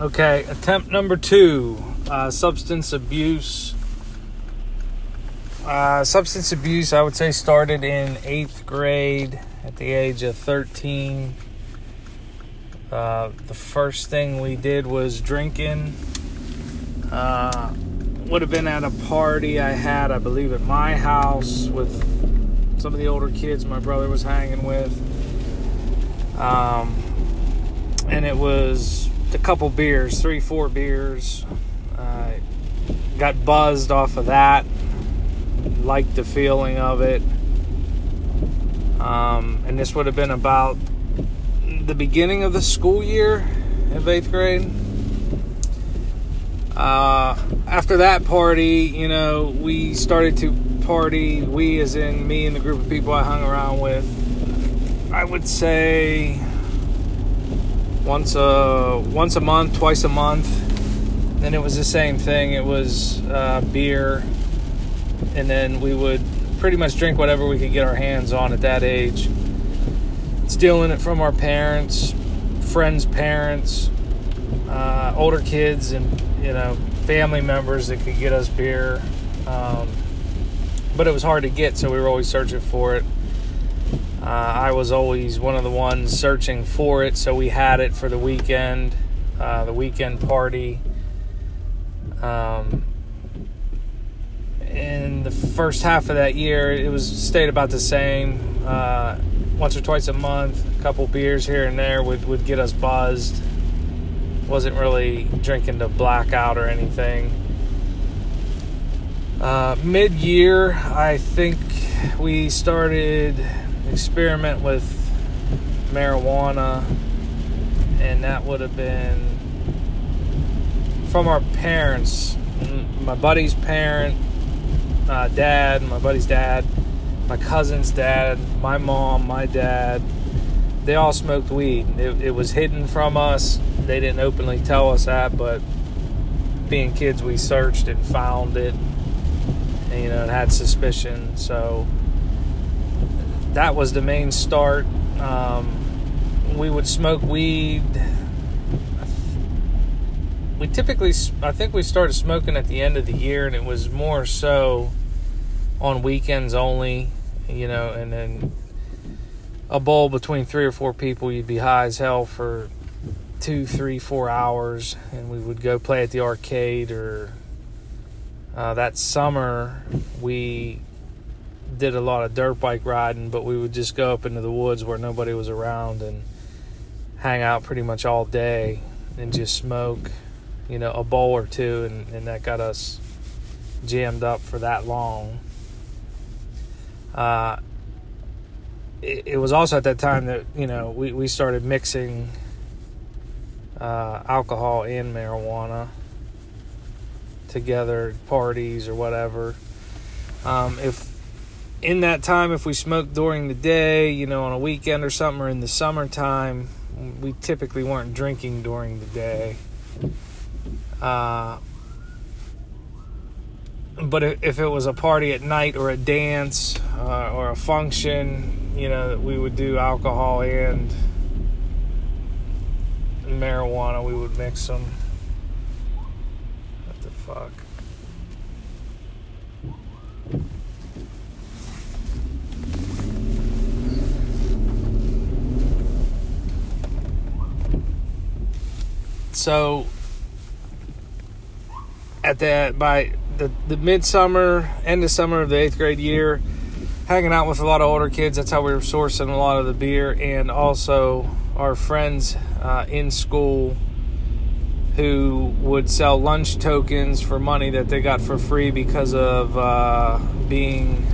Okay, attempt number two uh, substance abuse. Uh, substance abuse, I would say, started in eighth grade at the age of 13. Uh, the first thing we did was drinking. Uh, would have been at a party I had, I believe, at my house with some of the older kids my brother was hanging with. Um, and it was a couple beers, three, four beers. Uh, got buzzed off of that. Liked the feeling of it. Um, and this would have been about the beginning of the school year of eighth grade. Uh, after that party, you know, we started to party. We, as in me and the group of people I hung around with, I would say once a once a month, twice a month. Then it was the same thing. It was uh, beer, and then we would pretty much drink whatever we could get our hands on at that age. Stealing it from our parents, friends' parents, uh, older kids, and you know family members that could get us beer. Um, but it was hard to get, so we were always searching for it. Uh, I was always one of the ones searching for it, so we had it for the weekend, uh, the weekend party. Um, in the first half of that year, it was stayed about the same. Uh, once or twice a month, a couple beers here and there would, would get us buzzed. Wasn't really drinking to blackout or anything. Uh, Mid year, I think we started experiment with marijuana, and that would have been from our parents, my buddy's parent, uh, dad, my buddy's dad, my cousin's dad, my mom, my dad. They all smoked weed. It, it was hidden from us. They didn't openly tell us that, but being kids, we searched and found it, and, you know, and had suspicion. So that was the main start. Um, we would smoke weed. We typically, I think we started smoking at the end of the year, and it was more so on weekends only, you know, and then a bowl between three or four people, you'd be high as hell for two, three, four hours, and we would go play at the arcade. Or uh, that summer, we did a lot of dirt bike riding, but we would just go up into the woods where nobody was around and hang out pretty much all day and just smoke, you know, a bowl or two, and, and that got us jammed up for that long. Uh, it, it was also at that time that, you know, we, we started mixing uh, alcohol and marijuana together, parties or whatever. Um, if in that time, if we smoked during the day, you know, on a weekend or something, or in the summertime, we typically weren't drinking during the day. Uh, but if it was a party at night or a dance uh, or a function, you know, that we would do alcohol and marijuana. We would mix them. What the fuck? So at the by the the midsummer end of summer of the eighth grade year hanging out with a lot of older kids that's how we were sourcing a lot of the beer and also our friends uh, in school who would sell lunch tokens for money that they got for free because of uh, being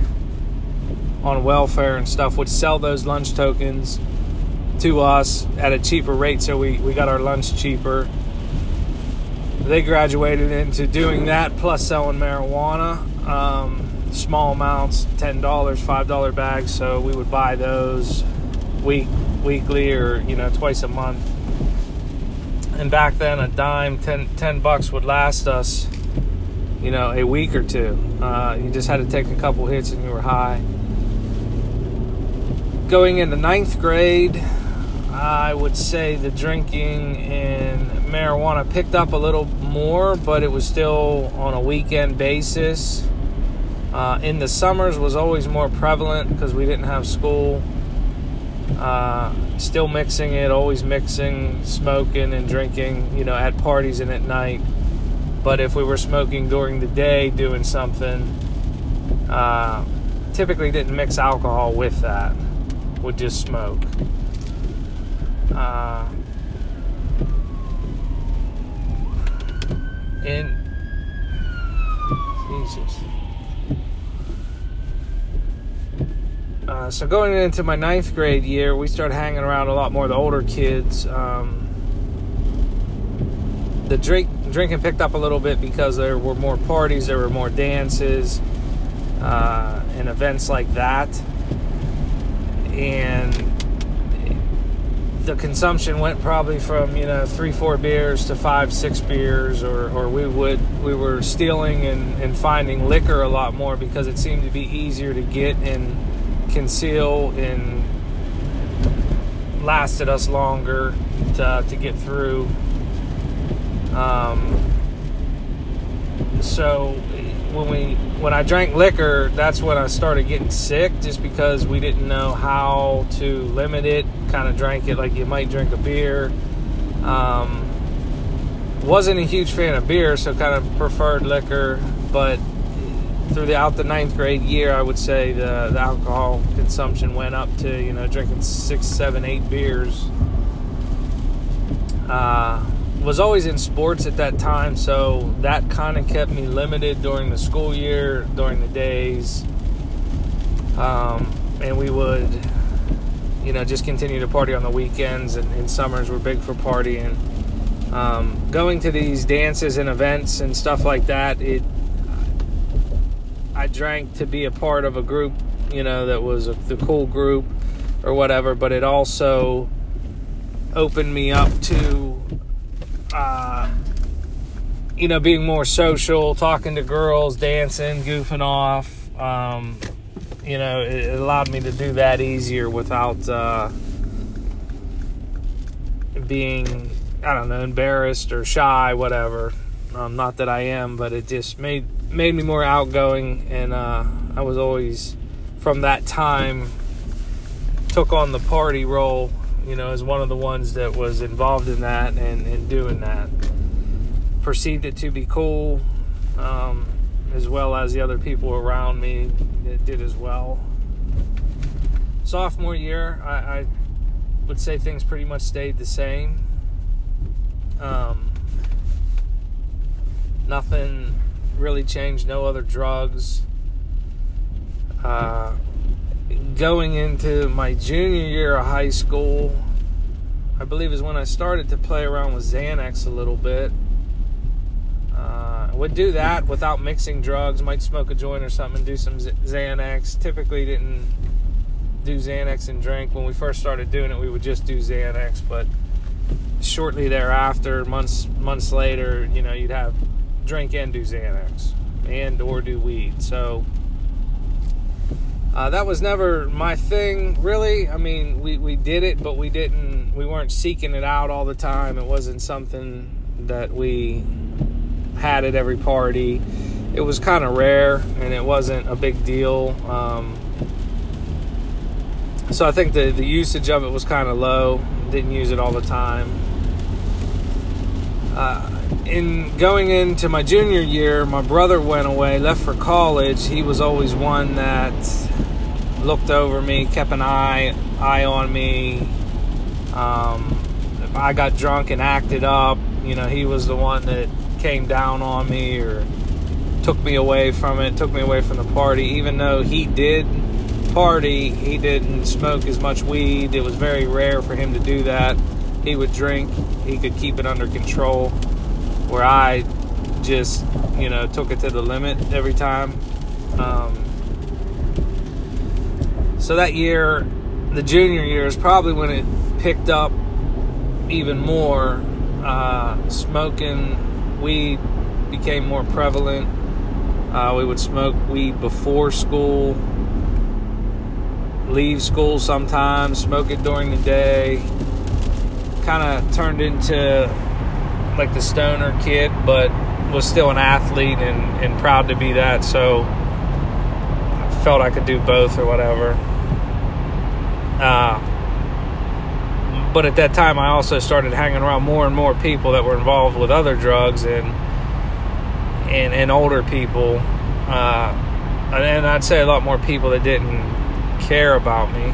on welfare and stuff would sell those lunch tokens to us at a cheaper rate, so we, we got our lunch cheaper. They graduated into doing that plus selling marijuana, um, small amounts, ten dollars, five dollar bags. So we would buy those week weekly or you know twice a month. And back then, a dime, 10, 10 bucks would last us, you know, a week or two. Uh, you just had to take a couple hits and you were high. Going into ninth grade, I would say the drinking and marijuana picked up a little more, but it was still on a weekend basis. Uh, in the summers was always more prevalent because we didn't have school. Uh, still mixing it, always mixing, smoking and drinking, you know, at parties and at night. But if we were smoking during the day, doing something, uh, typically didn't mix alcohol with that. Would just smoke. Uh, and Jesus. Uh, so going into my ninth grade year, we started hanging around a lot more the older kids. Um, the drink drinking picked up a little bit because there were more parties, there were more dances, uh, and events like that, and the consumption went probably from you know three four beers to five six beers or, or we would we were stealing and, and finding liquor a lot more because it seemed to be easier to get and conceal and lasted us longer to, to get through. Um, so when we when I drank liquor, that's when I started getting sick, just because we didn't know how to limit it. Kind of drank it like you might drink a beer. Um, wasn't a huge fan of beer, so kind of preferred liquor. But throughout the ninth grade year, I would say the, the alcohol consumption went up to you know drinking six, seven, eight beers. Uh, was always in sports at that time, so that kind of kept me limited during the school year, during the days. Um, and we would, you know, just continue to party on the weekends, and, summers were big for partying. Um, going to these dances and events and stuff like that, it I drank to be a part of a group, you know, that was a, the cool group or whatever, but it also opened me up to uh, you know, being more social, talking to girls, dancing, goofing off. Um, you know, it, it, allowed me to do that easier without uh, being, I don't know, embarrassed or shy, whatever. Um, not that I am, but it just made made me more outgoing, and uh, I was always, from that time, took on the party role you know, as one of the ones that was involved in that and, and doing that. Perceived it to be cool, um, as well as the other people around me that did as well. Sophomore year, I, I would say things pretty much stayed the same. Um, nothing really changed, no other drugs. Uh, going into my junior year of high school, I believe is when I started to play around with Xanax a little bit. Uh, would do that without mixing drugs. Might smoke a joint or something and do some Xanax. Typically didn't do Xanax and drink. When we first started doing it, we would just do Xanax. But shortly thereafter, months months later, you know, you'd have drink and do Xanax and or do weed. So uh, that was never my thing, really. I mean, we, we did it, but we didn't, we weren't seeking it out all the time. It wasn't something that we had at every party. It was kind of rare and it wasn't a big deal. Um, so I think the, the usage of it was kind of low. Didn't use it all the time. Uh, in going into my junior year, my brother went away, left for college. He was always one that looked over me, kept an eye eye on me. Um, if I got drunk and acted up, you know, he was the one that came down on me or took me away from it, took me away from the party. Even though he did party, he didn't smoke as much weed. It was very rare for him to do that. He would drink, he could keep it under control. Where I just, you know, took it to the limit every time. Um, so that year, the junior year, is probably when it picked up even more. Uh, smoking weed became more prevalent. Uh, we would smoke weed before school, leave school sometimes, smoke it during the day. kind of turned into like the stoner kid, but was still an athlete and, and proud to be that. So I felt I could do both or whatever. Uh, but at that time, I also started hanging around more and more people that were involved with other drugs and and, and older people. Uh, and I'd say a lot more people that didn't care about me.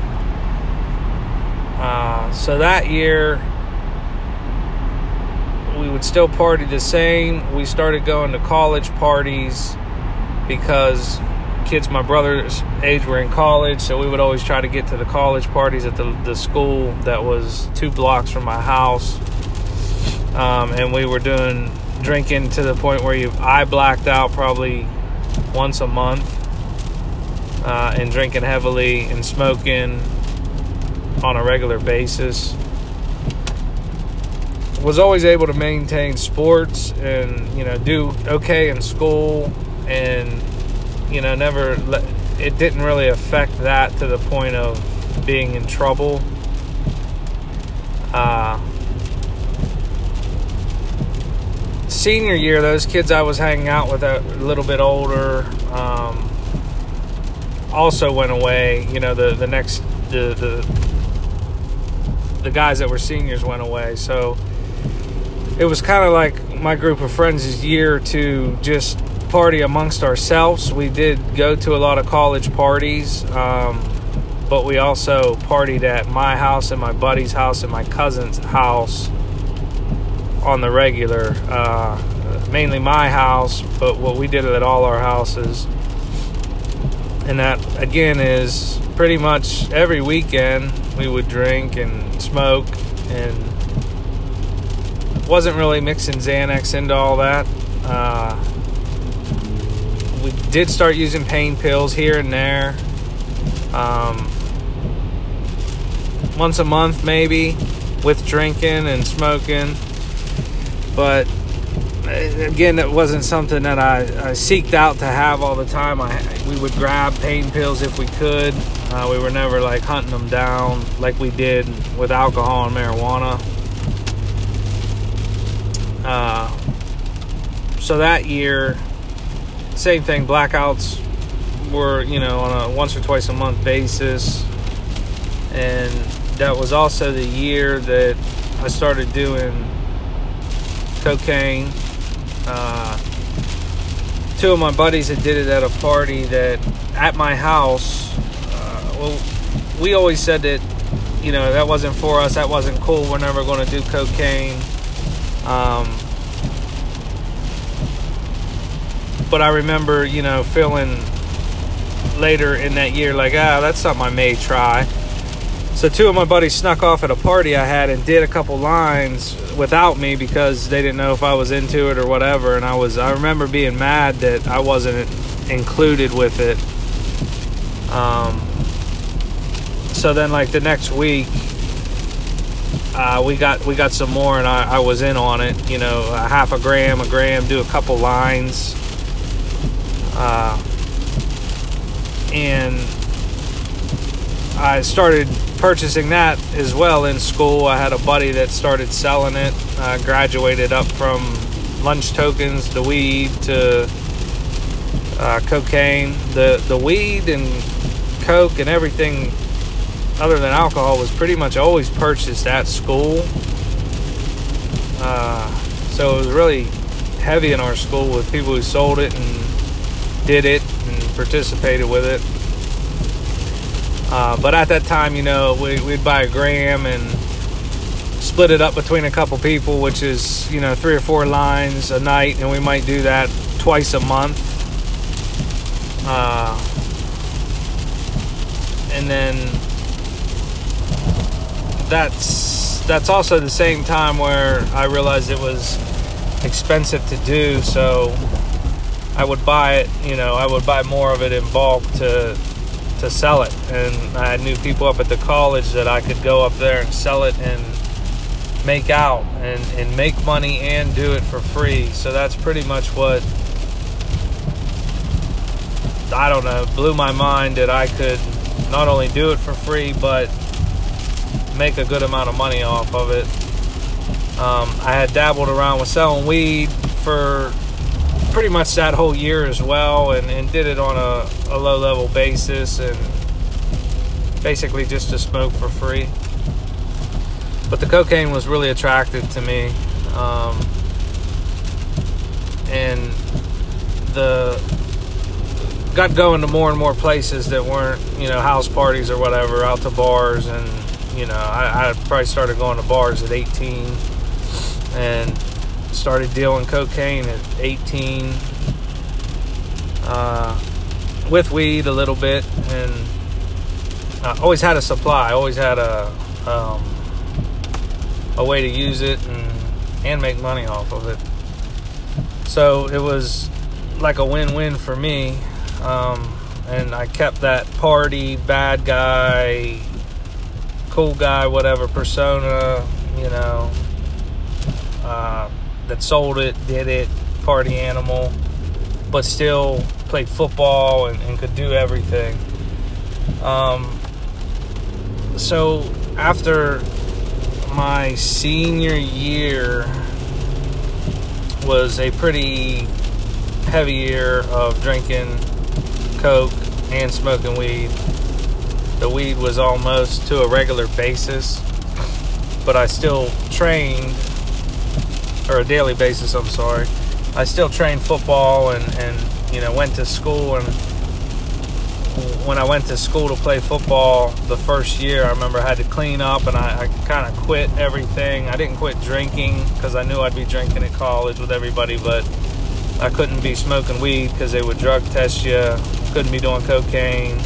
Uh, so that year, we would still party the same. We started going to college parties because kids my brother's age were in college, so we would always try to get to the college parties at the, the school that was two blocks from my house. Um, and we were doing drinking to the point where you I blacked out probably once a month uh, and drinking heavily and smoking on a regular basis. Was always able to maintain sports and you know do okay in school and you know never it didn't really affect that to the point of being in trouble. Uh, senior year, those kids I was hanging out with a little bit older um, also went away. You know, the the next the the the guys that were seniors went away, so it was kind of like my group of friends' year to just party amongst ourselves. We did go to a lot of college parties, um, but we also partied at my house and my buddy's house and my cousin's house on the regular. Uh, mainly my house, but what we did at all our houses. And that, again, is pretty much every weekend we would drink and smoke and wasn't really mixing Xanax into all that. Uh, we did start using pain pills here and there. Um, once a month, maybe, with drinking and smoking but uh, again, it wasn't something that I, I seeked out to have all the time. I we would grab pain pills if we could. Uh, we were never like hunting them down like we did with alcohol and marijuana. Uh, so that year, same thing. Blackouts were you know on a once or twice a month basis, and that was also the year that I started doing cocaine. Uh, two of my buddies that did it at a party that at my house. Uh, well, we always said that you know that wasn't for us. That wasn't cool. We're never going to do cocaine. Um, but I remember, you know, feeling later in that year like, ah, that's something I may try. So two of my buddies snuck off at a party I had and did a couple lines without me because they didn't know if I was into it or whatever. And I was, I remember being mad that I wasn't included with it. Um, so then, like the next week, uh, we got we got some more, and I, I was in on it. You know, a half a gram, a gram, do a couple lines, uh, and I started purchasing that as well in school. I had a buddy that started selling it. I graduated up from lunch tokens to weed to uh, cocaine. The the weed and coke and everything other than alcohol was pretty much always purchased at school. Uh, so it was really heavy in our school with people who sold it and did it and participated with it. Uh, but at that time, you know, we, would buy a gram and split it up between a couple people, which is, you know, three or four lines a night, and we might do that twice a month. Uh, and then that's that's also the same time where I realized it was expensive to do, so I would buy it. You know, I would buy more of it in bulk to to sell it. And I knew people up at the college that I could go up there and sell it and make out and, and make money and do it for free. So that's pretty much what I don't know, blew my mind that I could not only do it for free but make a good amount of money off of it. Um, I had dabbled around with selling weed for pretty much that whole year as well, and, and did it on a, a low level basis and basically just to smoke for free. But the cocaine was really attractive to me. Um, and the got going to more and more places that weren't, you know, house parties or whatever, out to bars. And, you know, I, I probably started going to bars at 18 and started dealing cocaine at 18 uh, with weed a little bit. And I always had a supply, I always had a, um, a way to use it and, and make money off of it. So it was like a win-win for me. Um, and I kept that party, bad guy, cool guy, whatever persona, you know, uh, that sold it, did it, party animal, but still played football and, and could do everything. Um, so after my senior year was a pretty heavy year of drinking coke and smoking weed. The weed was almost to a regular basis, but I still trained, or a daily basis, I'm sorry. I still trained football and, and you know, went to school. And when I went to school to play football the first year, I remember I had to clean up and I, I kind of quit everything. I didn't quit drinking because I knew I'd be drinking at college with everybody, but I couldn't be smoking weed because they would drug test you. Couldn't be doing cocaine.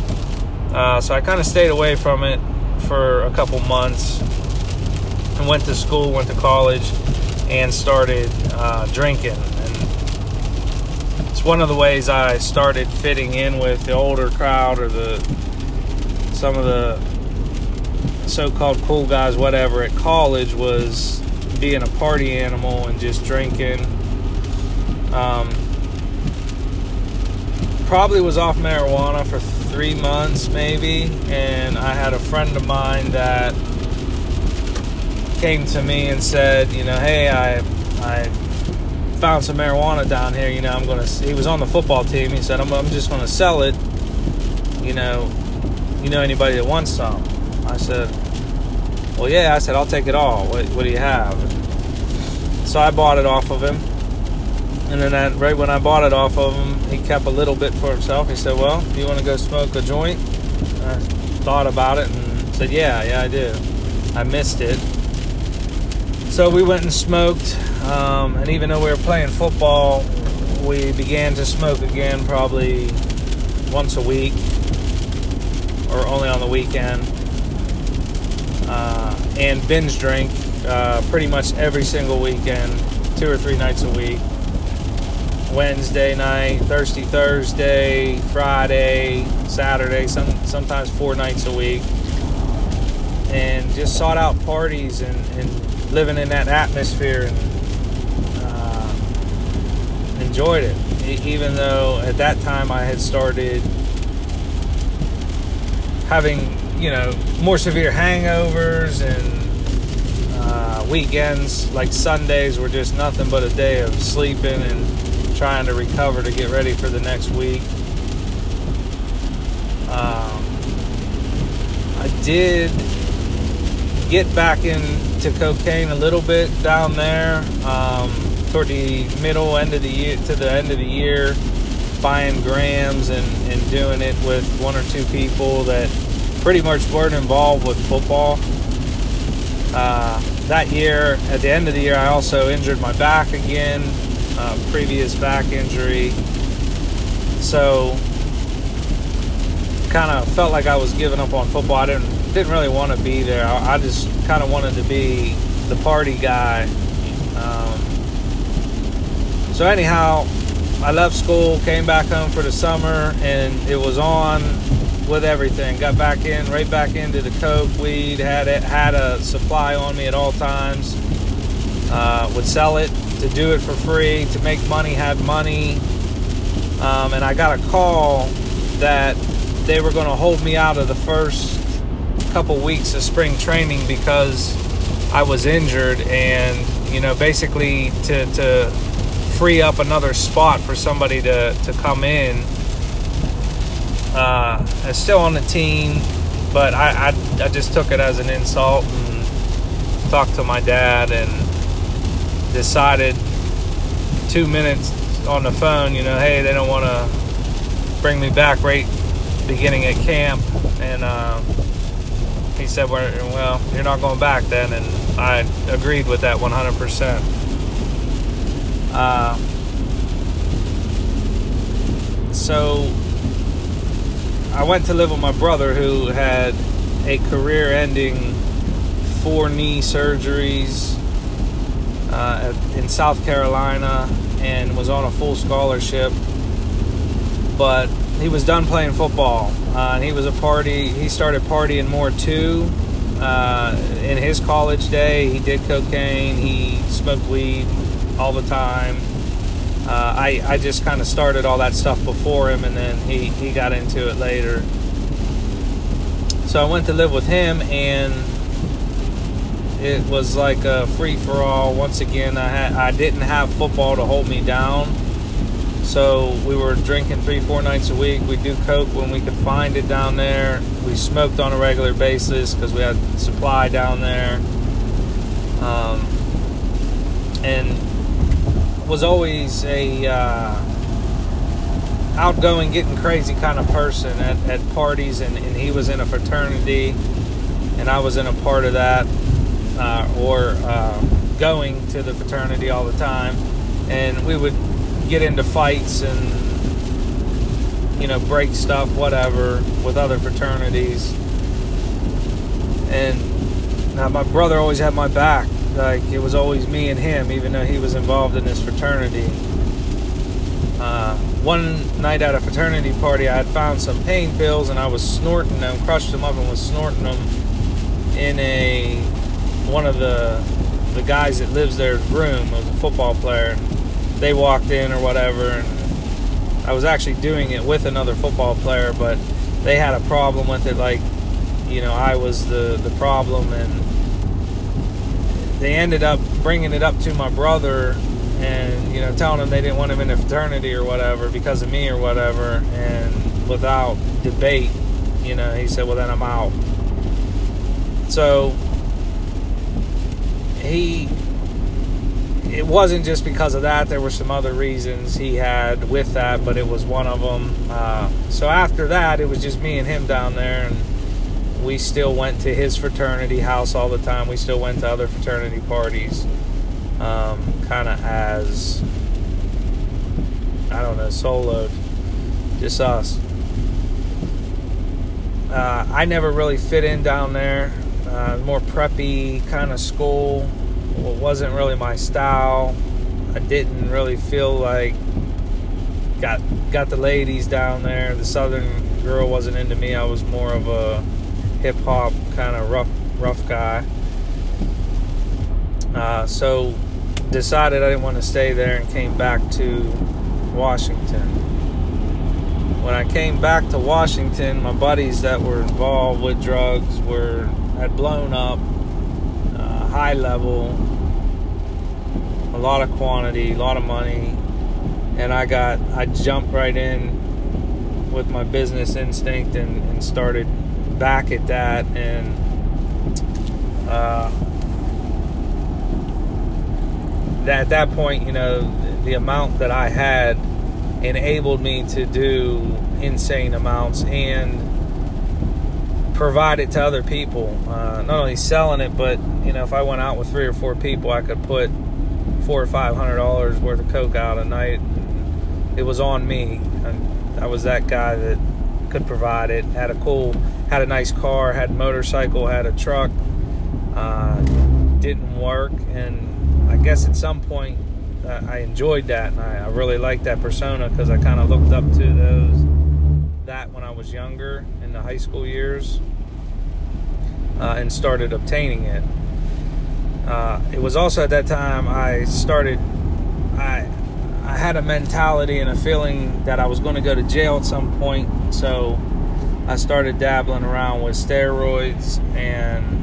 Uh, so I kind of stayed away from it for a couple months and went to school, went to college, and started uh, drinking. And it's one of the ways I started fitting in with the older crowd or the some of the so-called cool guys, whatever, at college was being a party animal and just drinking um, probably was off marijuana for three months, maybe. And I had a friend of mine that came to me and said, you know, hey, I, I found some marijuana down here. You know, I'm gonna. He was on the football team. He said, I'm, I'm just gonna sell it. You know, you know anybody that wants some? I said, well, yeah. I said, I'll take it all. What, what do you have? So I bought it off of him and then right when I bought it off of him, he kept a little bit for himself. He said, "Well, you want to go smoke a joint?" I thought about it and said, "Yeah, yeah, I do." I missed it, so we went and smoked. Um, and even though we were playing football, we began to smoke again probably once a week, or only on the weekend, uh, and binge drink uh, pretty much every single weekend, two or three nights a week. Wednesday night, Thursday, Thursday, Friday, Saturday, some sometimes four nights a week, and just sought out parties and, and living in that atmosphere and uh, enjoyed it. Even though at that time I had started having you know more severe hangovers and uh, weekends like Sundays were just nothing but a day of sleeping and trying to recover to get ready for the next week. Um, I did get back into cocaine a little bit down there um, toward the middle end of the year to the end of the year, buying grams and, and doing it with one or two people that pretty much weren't involved with football. Uh, that year, at the end of the year, I also injured my back again uh, previous back injury. So kind of felt like I was giving up on football. I didn't didn't really want to be there. I, I just kind of wanted to be the party guy. Um, so anyhow, I left school, came back home for the summer, and it was on with everything. Got back in, right back into the coke, weed. Had it, had a supply on me at all times. Uh, would sell it to do it for free, to make money, had money. Um, and I got a call that they were going to hold me out of the first couple weeks of spring training because I was injured and you know, basically to, to free up another spot for somebody to, to come in. Uh, I'm still on the team, but I, I, I just took it as an insult and talked to my dad and decided two minutes on the phone, you know, hey, they don't want to bring me back right beginning at camp. And uh, he said, well, you're not going back then. And I agreed with that 100%. Uh, so I went to live with my brother who had a career ending four knee surgeries uh, in South Carolina and was on a full scholarship. But he was done playing football. Uh, and he was a party. He started partying more too. Uh, in his college day, he did cocaine. He smoked weed all the time. Uh, I I just kind of started all that stuff before him, and then he he got into it later. So I went to live with him, and it was like a free for all. Once again, I had I didn't have football to hold me down, so we were drinking three four nights a week. We do coke when we could find it down there. We smoked on a regular basis because we had supply down there, um, and was always a uh, outgoing, getting crazy kind of person at, at parties, and, and he was in a fraternity, and I was in a part of that uh, or uh, going to the fraternity all the time, and we would get into fights and you know break stuff, whatever, with other fraternities. And now my brother always had my back. Like it was always me and him, even though he was involved in this fraternity. Uh, one night at a fraternity party, I had found some pain pills and I was snorting them, crushed them up, and was snorting them in a one of the the guys that lives there's room was a football player. They walked in or whatever, and I was actually doing it with another football player, but they had a problem with it. Like, you know, I was the the problem, and they ended up bringing it up to my brother, and you know, telling him they didn't want him in a fraternity or whatever because of me or whatever, and without debate, you know, he said, "Well, then I'm out." So he it wasn't just because of that. There were some other reasons he had with that, but it was one of them. Uh, so after that, it was just me and him down there, and we still went to his fraternity house all the time. We still went to other fraternity parties, um, kind of as I don't know, soloed, just us. Uh, I never really fit in down there uh, more preppy kind of school. It wasn't really my style. I didn't really feel like got got the ladies down there. The southern girl wasn't into me. I was more of a hip hop kind of rough rough guy. Uh, so decided I didn't want to stay there and came back to Washington. When I came back to Washington, my buddies that were involved with drugs were had blown up, high level, a lot of quantity, a lot of money, and I got I jumped right in with my business instinct and, and started back at that and uh, at that point, you know, the amount that I had enabled me to do insane amounts and provide it to other people. Uh, not only selling it, but you know, if I went out with three or four people, I could put four or five hundred dollars worth of coke out a night. It was on me. I, I was that guy that could provide it. Had a cool, had a nice car, had a motorcycle, had a truck. Uh, didn't work, and I guess at some point uh, I enjoyed that, and I, I really liked that persona because I kind of looked up to those that when I was younger in the high school years uh, and started obtaining it. Uh, it was also at that time I started, I, I had a mentality and a feeling that I was going to go to jail at some point. So I started dabbling around with steroids and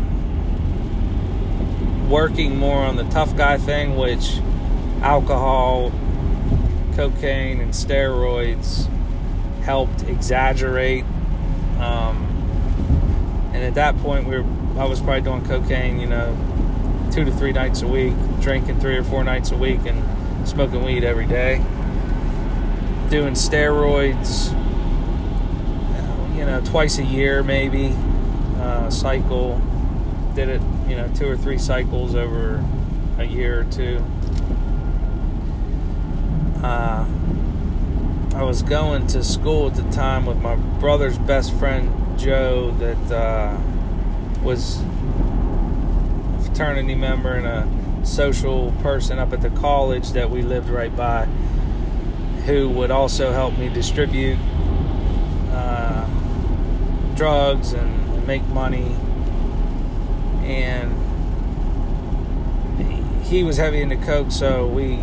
working more on the tough guy thing, which alcohol, cocaine, and steroids helped exaggerate. Um, and at that point, we were I was probably doing cocaine, you know, two to three nights a week, drinking three or four nights a week, and smoking weed every day. Doing steroids, you know, twice a year maybe, uh, cycle. Did it, you know, two or three cycles over a year or two. Uh, I was going to school at the time with my brother's best friend Joe, that uh, was a fraternity member and a social person up at the college that we lived right by, who would also help me distribute uh, drugs and, and make money. And he was heavy into coke, so we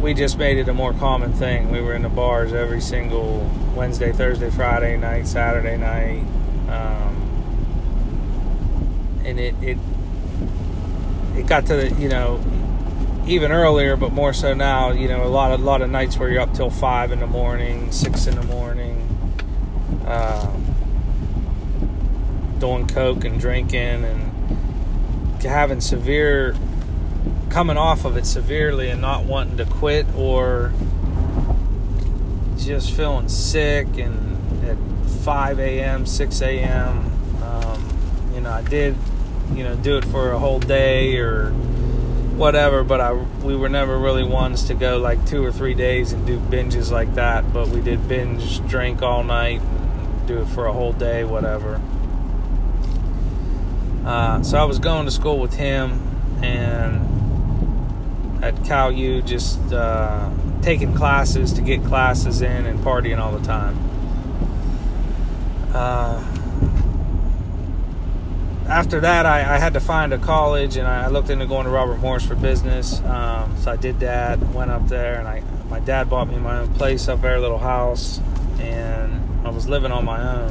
we just made it a more common thing. We were in the bars every single Wednesday, Thursday, Friday night, Saturday night, um, and it it it got to the you know even earlier, but more so now. You know, a lot of lot of nights where you're up till five in the morning, six in the morning, um, doing coke and drinking and having severe coming off of it severely and not wanting to quit or just feeling sick and at 5 a.m 6 a.m um, you know i did you know do it for a whole day or whatever but i we were never really ones to go like two or three days and do binges like that but we did binge drink all night do it for a whole day whatever. Uh, so i was going to school with him and at Cal U just uh, taking classes to get classes in and partying all the time. Uh, after that, I, I, had to find a college, and I looked into going to Robert Morris for business. Um, so I did that, went up there, and I my dad bought me my own place up there, little house, and I was living on my own.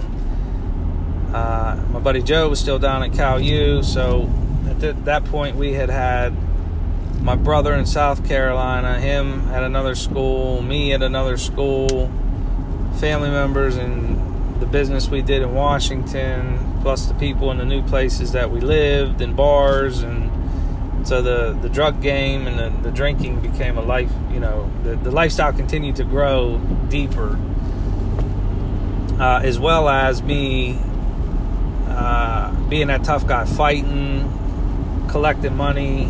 Uh, my buddy Joe was still down at Cal U, so at th- that point we had had my brother in South Carolina, him at another school, me at another school, family members and the business we did in Washington, plus the people in the new places that we lived and bars and so the, the drug game and the, the drinking became a life you know the, the lifestyle continued to grow deeper uh, as well as me uh, being that tough guy fighting collecting money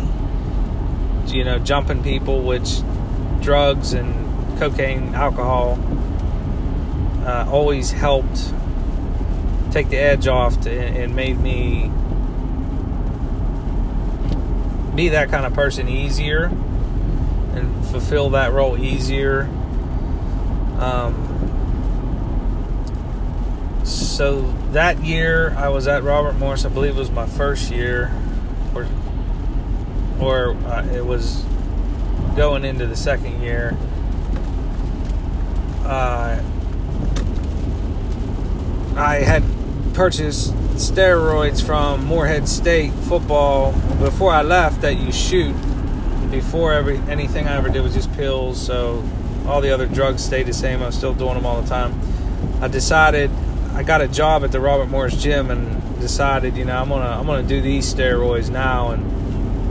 you know, jumping people, which drugs and cocaine, alcohol uh, always helped take the edge off to, and made me be that kind of person easier and fulfill that role easier. Um, so that year I was at Robert Morris, I believe it was my first year, or or uh, it was going into the second year. Uh, I had purchased steroids from Moorhead State football before I left that you shoot. Before every anything I ever did was just pills, so all the other drugs stayed the same. I was still doing them all the time. I decided I got a job at the Robert Morris gym and decided, you know, I'm gonna I'm gonna do these steroids now and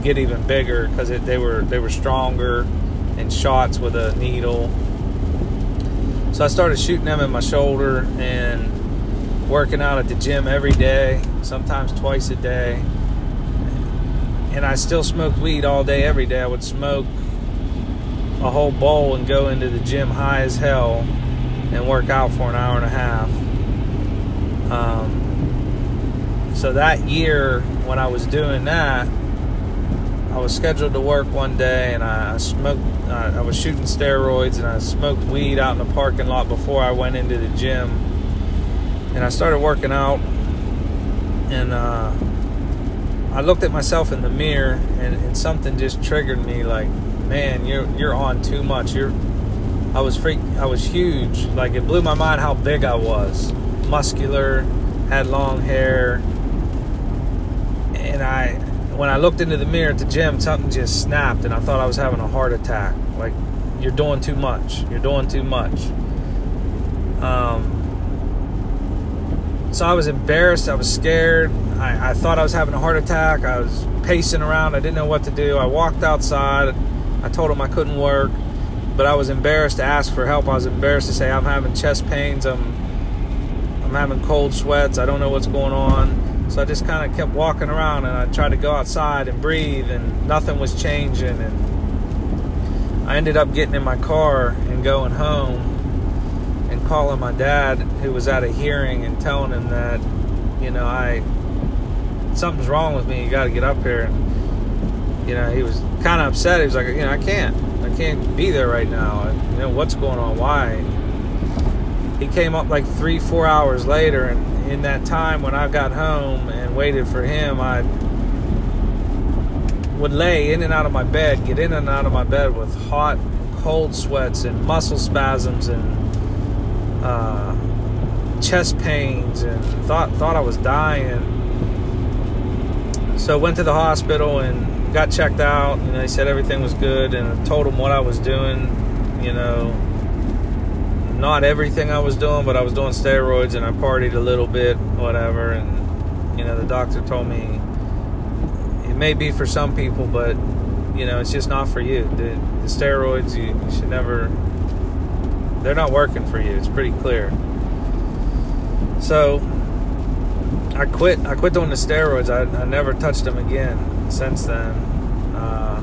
get even bigger because they were they were stronger in shots with a needle. So I started shooting them in my shoulder and working out at the gym every day, sometimes twice a day. And I still smoked weed all day, every day. I would smoke a whole bowl and go into the gym high as hell and work out for an hour and a half. Um, so that year, when I was doing that, I was scheduled to work one day and I smoked, uh, I was shooting steroids and I smoked weed out in the parking lot before I went into the gym. And I started working out and uh, I looked at myself in the mirror and, and, something just triggered me like, man, you're, you're on too much. You're, I was freak, I was huge. Like it blew my mind how big I was. Muscular, had long hair. And I, when I looked into the mirror at the gym, something just snapped, and I thought I was having a heart attack. Like, you're doing too much. You're doing too much. Um, so I was embarrassed. I was scared. I, I thought I was having a heart attack. I was pacing around. I didn't know what to do. I walked outside. I told him I couldn't work, but I was embarrassed to ask for help. I was embarrassed to say I'm having chest pains. I'm I'm having cold sweats. I don't know what's going on. So I just kind of kept walking around and I tried to go outside and breathe and nothing was changing and I ended up getting in my car and going home and calling my dad who was at a hearing and telling him that you know I something's wrong with me. You got to get up here. And, you know, he was kind of upset. He was like, you know, I can't, I can't be there right now. You know, what's going on? Why? He came up like three, four hours later, and in that time when I got home and waited for him, I would lay in and out of my bed, get in and out of my bed with hot, cold sweats and muscle spasms and uh, chest pains, and thought thought I was dying so went to the hospital and got checked out. and they said everything was good, and I told them what I was doing. You know, not everything I was doing, but I was doing steroids and I partied a little bit, whatever. And you know, the doctor told me it may be for some people, but you know, it's just not for you. The, the steroids, you, you should never. They're not working for you. It's pretty clear. So I quit. I quit doing the steroids. I, I never touched them again since then. Uh,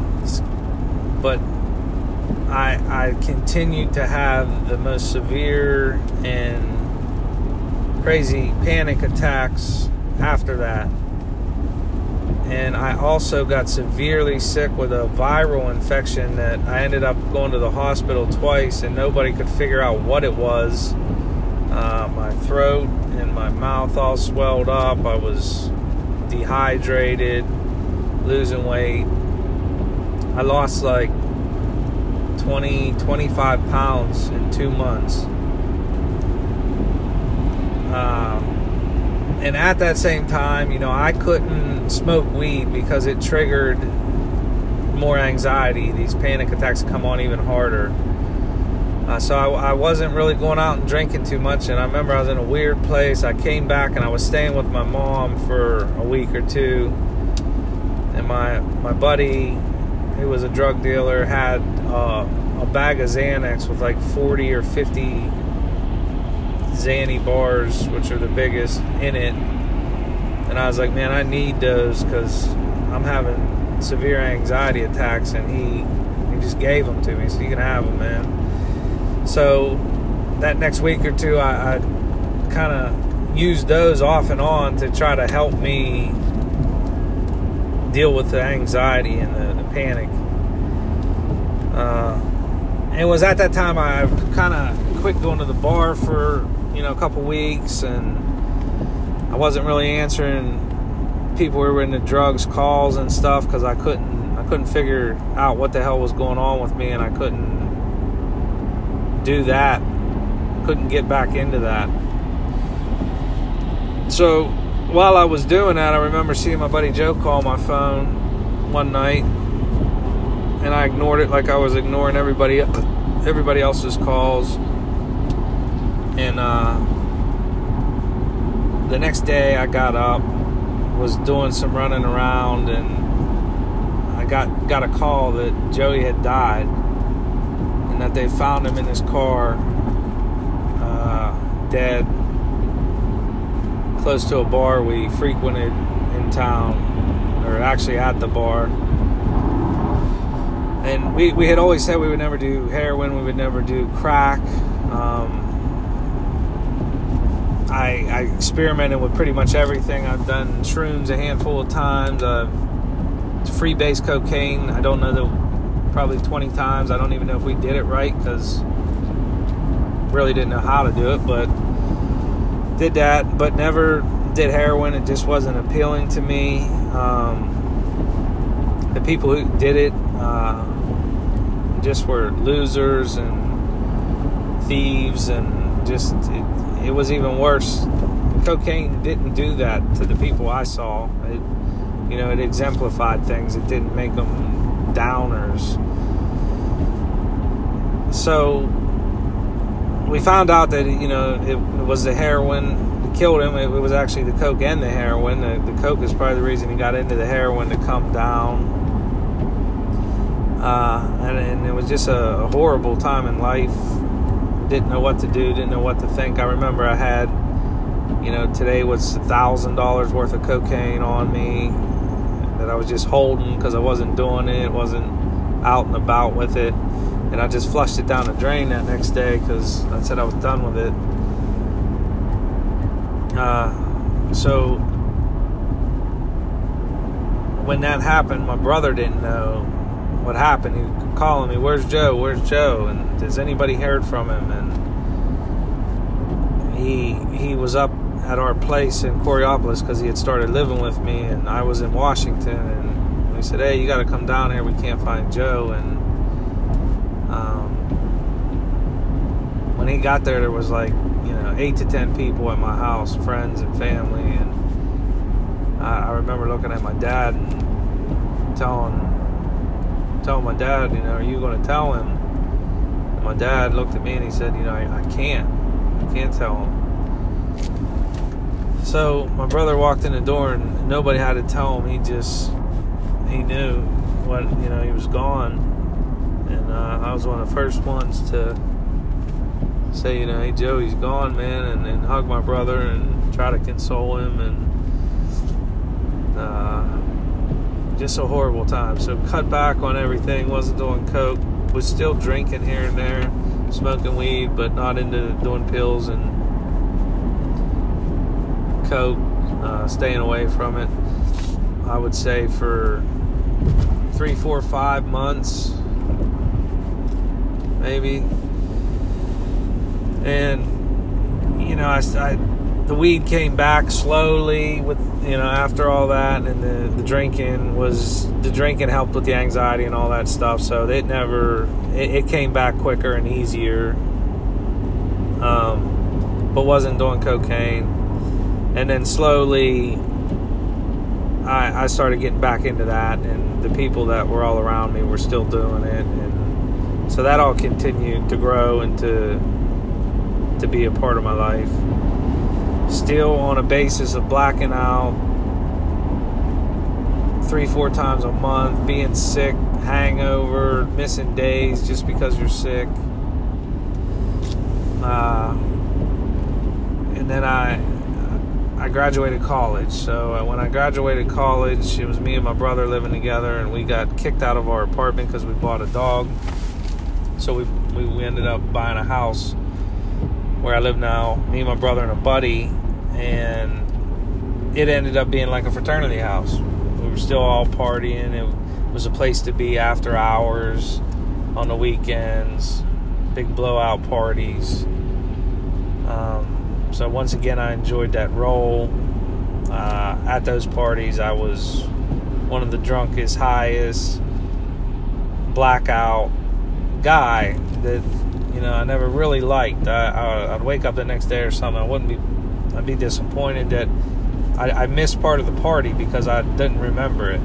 but I I continued to have the most severe and crazy panic attacks after that. And I also got severely sick with a viral infection that I ended up going to the hospital twice, and nobody could figure out what it was. Uh, my throat and my mouth all swelled up. I was dehydrated, losing weight. I lost like 20, 25 pounds in two months. Uh, and at that same time, you know, I couldn't smoke weed because it triggered more anxiety. These panic attacks come on even harder. Uh, so I, I, wasn't really going out and drinking too much. And I remember I was in a weird place. I came back and I was staying with my mom for a week or two. And my my buddy, who was a drug dealer, had uh, a bag of Xanax with like 40 or 50 Xanny bars, which are the biggest in it. And I was like, man, I need those because I'm having severe anxiety attacks. And he he just gave them to me, so you can have them, man. So that next week or two, I, I kind of used those off and on to try to help me deal with the anxiety and the, the panic. Uh, it was at that time I kind of quit going to the bar for you know a couple weeks, and I wasn't really answering people who were into drugs calls and stuff because I couldn't I couldn't figure out what the hell was going on with me, and I couldn't do that. Couldn't get back into that. So while I was doing that, I remember seeing my buddy Joe call my phone one night, and I ignored it like I was ignoring everybody everybody else's calls. And uh, the next day, I got up, was doing some running around, and I got got a call that Joey had died and that they found him in his car, uh, dead, close to a bar we frequented in town, or actually at the bar. And we, we had always said we would never do heroin, we would never do crack. Um, I, I, experimented with pretty much everything. I've done shrooms a handful of times. Free base cocaine. I don't know the probably 20 times. I don't even know if we did it right because really didn't know how to do it, but did that, but never did heroin. It just wasn't appealing to me. Um, the people who did it uh, just were losers and thieves, and just it, it was even worse. Cocaine didn't do that to the people I saw. It You know, it exemplified things. It didn't make them downers. So we found out that you know it, it was the heroin that killed him. It, it, was actually the coke and the heroin. The, the, coke is probably the reason he got into the heroin to come down. Uh, and, and, it was just a, a horrible time in life. Didn't know what to do. Didn't know what to think. I remember I had, you know, today was a thousand dollars worth of cocaine on me that I was just holding because I wasn't doing it. Wasn't out and about with it and I just flushed it down the drain that next day because I said I was done with it. Uh, so when that happened, my brother didn't know what happened. He was calling me, "Where's Joe? Where's Joe?" And has anybody heard from him? And he he was up at our place in Coraopolis because he had started living with me, and I was in Washington. And he said, "Hey, you got to come down here. We can't find Joe." And um, when he got there, there was like you know eight to ten people at my house, friends and family, and I, I remember looking at my dad and telling telling my dad, you know, are you going to tell him? And my dad looked at me and he said, you know, I, I can't, I can't tell him. So my brother walked in the door and nobody had to tell him. He just he knew what you know he was gone and uh, I was one of the first ones to say, you know, hey Joe, he's gone, man, and, and hug my brother and try to console him, and uh, just a horrible time. So cut back on everything. Wasn't doing coke. Was still drinking here and there, smoking weed, but not into doing pills and coke. Uh, staying away from it. I would say for three, four, five months maybe. And you know, I, I, the weed came back slowly with you know after all that, and the, the drinking was the drinking helped with the anxiety and all that stuff. So it never it, it came back quicker and easier. Um, but wasn't doing cocaine, and then slowly I, I started getting back into that, and the people that were all around me were still doing it, and so that all continued to grow and to to be a part of my life. Still on a basis of blacking out three, four times a month, being sick, hangover, missing days just because you're sick. Uh, and then I I graduated college. So uh, when I graduated college, it was me and my brother living together, and we got kicked out of our apartment because we bought a dog. So we, we, we ended up buying a house where I live now, me and my brother and a buddy, and it ended up being like a fraternity house. We were still all partying. It was a place to be after hours, on the weekends, big blowout parties. Um, so once again, I enjoyed that role. Uh, at those parties, I was one of the drunkest, highest, blackout guy that you know I never really liked. I, would wake up the next day or something. I wouldn't be. I'd be disappointed that I, I missed part of the party because I didn't remember it.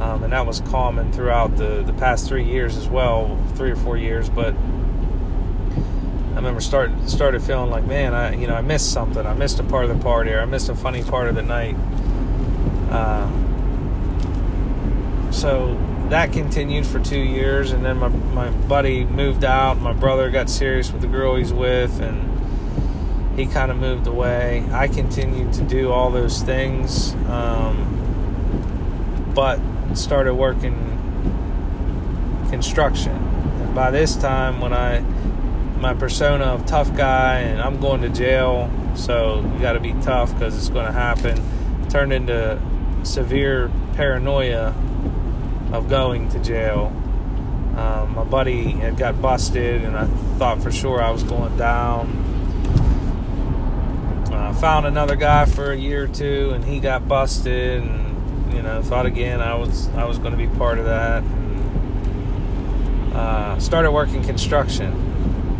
Um, and that was common throughout the, the past three years as well, three or four years. But I remember started started feeling like, man, I you know I missed something. I missed a part of the party, or I missed a funny part of the night. Uh, so that continued for two years, and then my my buddy moved out. My brother got serious with the girl he's with, and he kind of moved away. I continued to do all those things, um, but started working construction. And by this time, when I my persona of tough guy and I'm going to jail, so you got to be tough because it's going to happen, turned into severe paranoia of going to jail. Um, my buddy had got busted, and I thought for sure I was going down. Uh, found another guy for a year or two, and he got busted, and you know thought again I was I was going to be part of that. And, uh, started working construction.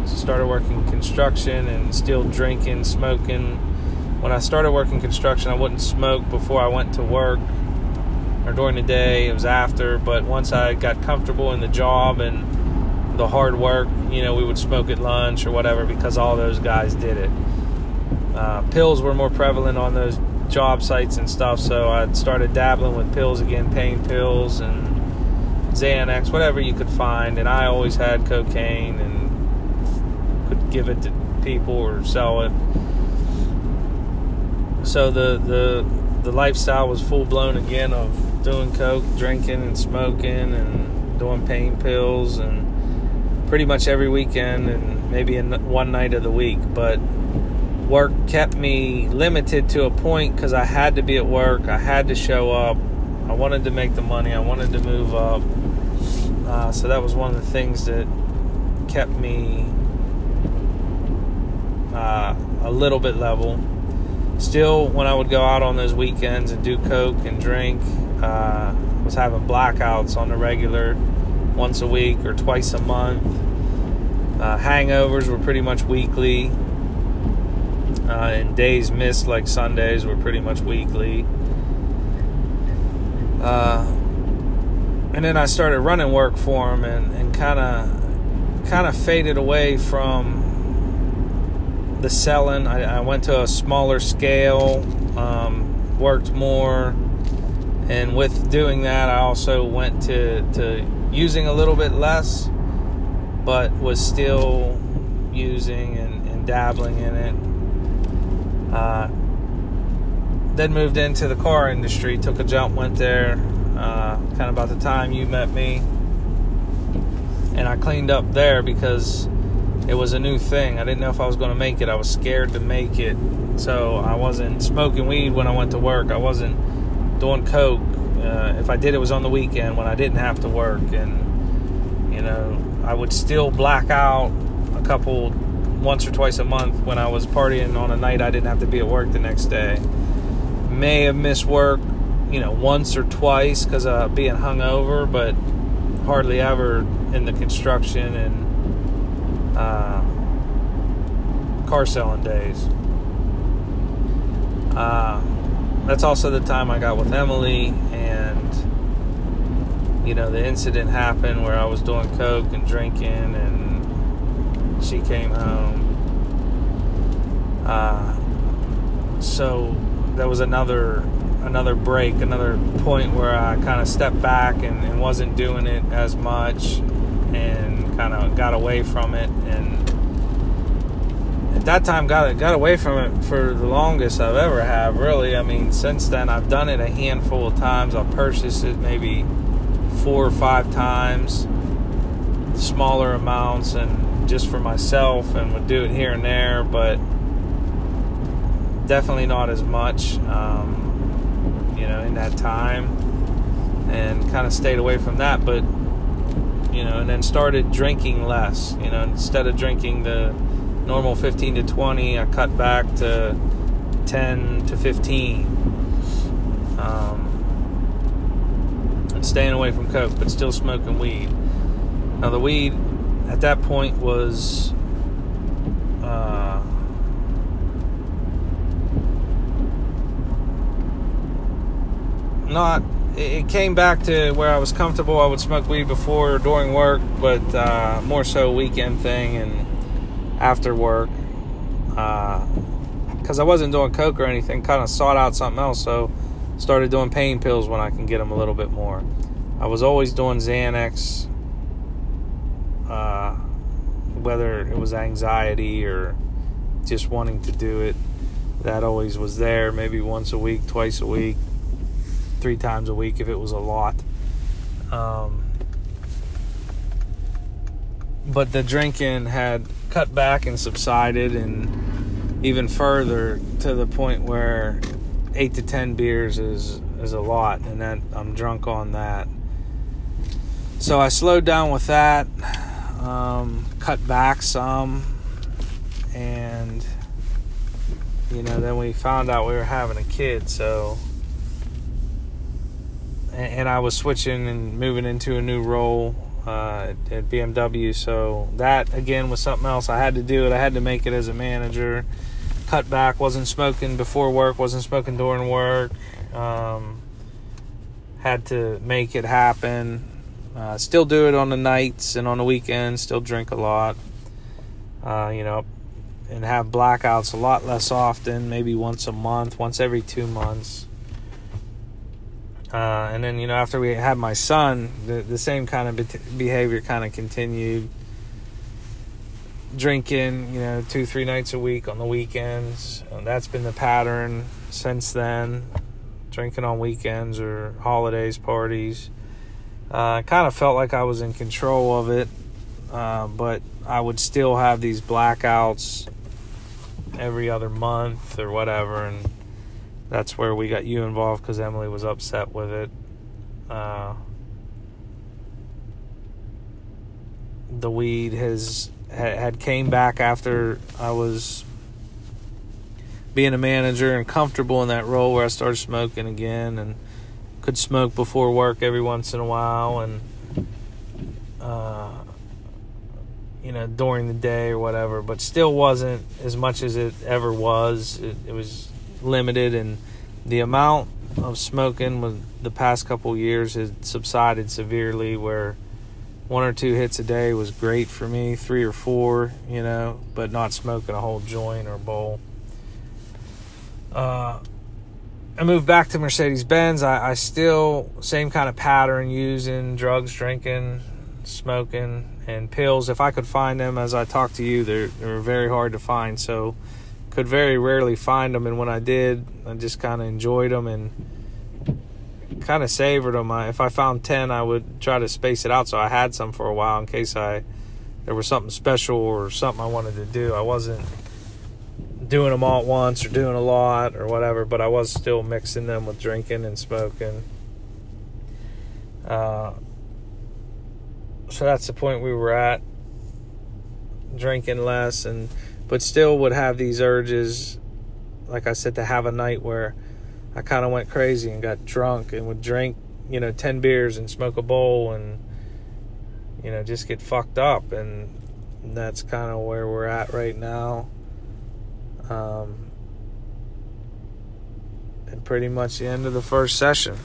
Started working construction and still drinking, smoking. When I started working construction, I wouldn't smoke before I went to work or during the day. It was after, but once I got comfortable in the job and the hard work, you know, we would smoke at lunch or whatever because all those guys did it. Uh, pills were more prevalent on those job sites and stuff, so I started dabbling with pills again, pain pills and Xanax, whatever you could find. And I always had cocaine and could give it to people or sell it. So the the the lifestyle was full blown again of doing coke, drinking and smoking and doing pain pills and pretty much every weekend and maybe in one night of the week. But work kept me limited to a point because I had to be at work. I had to show up. I wanted to make the money. I wanted to move up. Uh, so that was one of the things that kept me uh, a little bit level. Still, when I would go out on those weekends and do coke and drink, uh, was having blackouts on the regular, once a week or twice a month. Uh, hangovers were pretty much weekly, uh, and days missed like Sundays were pretty much weekly. Uh, and then I started running work for him, and kind of kind of faded away from the selling. I, I went to a smaller scale, um, worked more, and with doing that, I also went to to using a little bit less, but was still using and, and dabbling in it. Uh, then moved into the car industry, took a jump, went there, uh, kind of about the time you met me, and I cleaned up there because it was a new thing. I didn't know if I was going to make it. I was scared to make it. So I wasn't smoking weed when I went to work. I wasn't doing coke. Uh, if I did, it was on the weekend when I didn't have to work. And, you know, I would still black out a couple, once or twice a month when I was partying on a night I didn't have to be at work the next day. May have missed work, you know, once or twice because of being hungover, but hardly ever in the construction and uh, car selling days. Uh, that's also the time I got with Emily, and you know, the incident happened where I was doing coke and drinking, and she came home. Uh, so that was another another break, another point where I kind of stepped back and, and wasn't doing it as much, and kind of got away from it, and at that time got got away from it for the longest I've ever have. Really, I mean, since then I've done it a handful of times. I've purchased it maybe four or five times, smaller amounts, and just for myself, and would do it here and there, but definitely not as much. Um, you know, in that time, and kind of stayed away from that, but you know, and then started drinking less. You know, instead of drinking the normal 15 to 20, I cut back to 10 to 15. Um, and staying away from coke, but still smoking weed. Now, the weed at that point was. Uh, not it came back to where I was comfortable. I would smoke weed before or during work, but uh, more so weekend thing and after work. Because uh, I wasn't doing coke or anything, kind of sought out something else. So started doing pain pills when I can get them a little bit more. I was always doing Xanax, uh, whether it was anxiety or just wanting to do it. That always was there, maybe once a week, twice a week three times a week if it was a lot. Um, but the drinking had cut back and subsided, and even further to the point where eight to ten beers is is a lot, and that I'm drunk on that. So I slowed down with that, um, cut back some, and you know then we found out we were having a kid, so and I was switching and moving into a new role uh, at, BMW. So that again was something else. I had to do it. I had to make it as a manager. Cut back. Wasn't smoking before work. Wasn't smoking during work. Um, had to make it happen. Uh, still do it on the nights and on the weekends. Still drink a lot. Uh, you know, and have blackouts a lot less often. Maybe once a month, once every two months. Uh, and then you know after we had my son, the the same kind of be- behavior kind of continued. Drinking, you know, two three nights a week on the weekends. And that's been the pattern since then. Drinking on weekends or holidays, parties. Uh, kind of felt like I was in control of it, uh, but I would still have these blackouts every other month or whatever, and that's where we got you involved because Emily was upset with it. Uh, the weed has had came back after I was being a manager and comfortable in that role where I started smoking again and could smoke before work every once in a while and uh, you know during the day or whatever but still wasn't as much as it ever was it, it was limited and the amount of smoking with the past couple years had subsided severely where one or two hits a day was great for me three or four you know but not smoking a whole joint or bowl uh, I moved back to Mercedes Benz. I, I, still same kind of pattern using drugs, drinking, smoking, and pills. If I could find them, as I talked to you, they're they're very hard to find. So could very rarely find them, and when I did, I just kind of enjoyed them and kind of savored them. I, if I found ten, I would try to space it out so I had some for a while in case I there was something special or something I wanted to do. I wasn't doing them all at once or doing a lot or whatever, but I was still mixing them with drinking and smoking. Uh, so that's the point we were at drinking less and but still would have these urges like I said to have a night where I kind of went crazy and got drunk and would drink, you know, 10 beers and smoke a bowl and you know, just get fucked up and that's kind of where we're at right now. Um, and pretty much the end of the first session.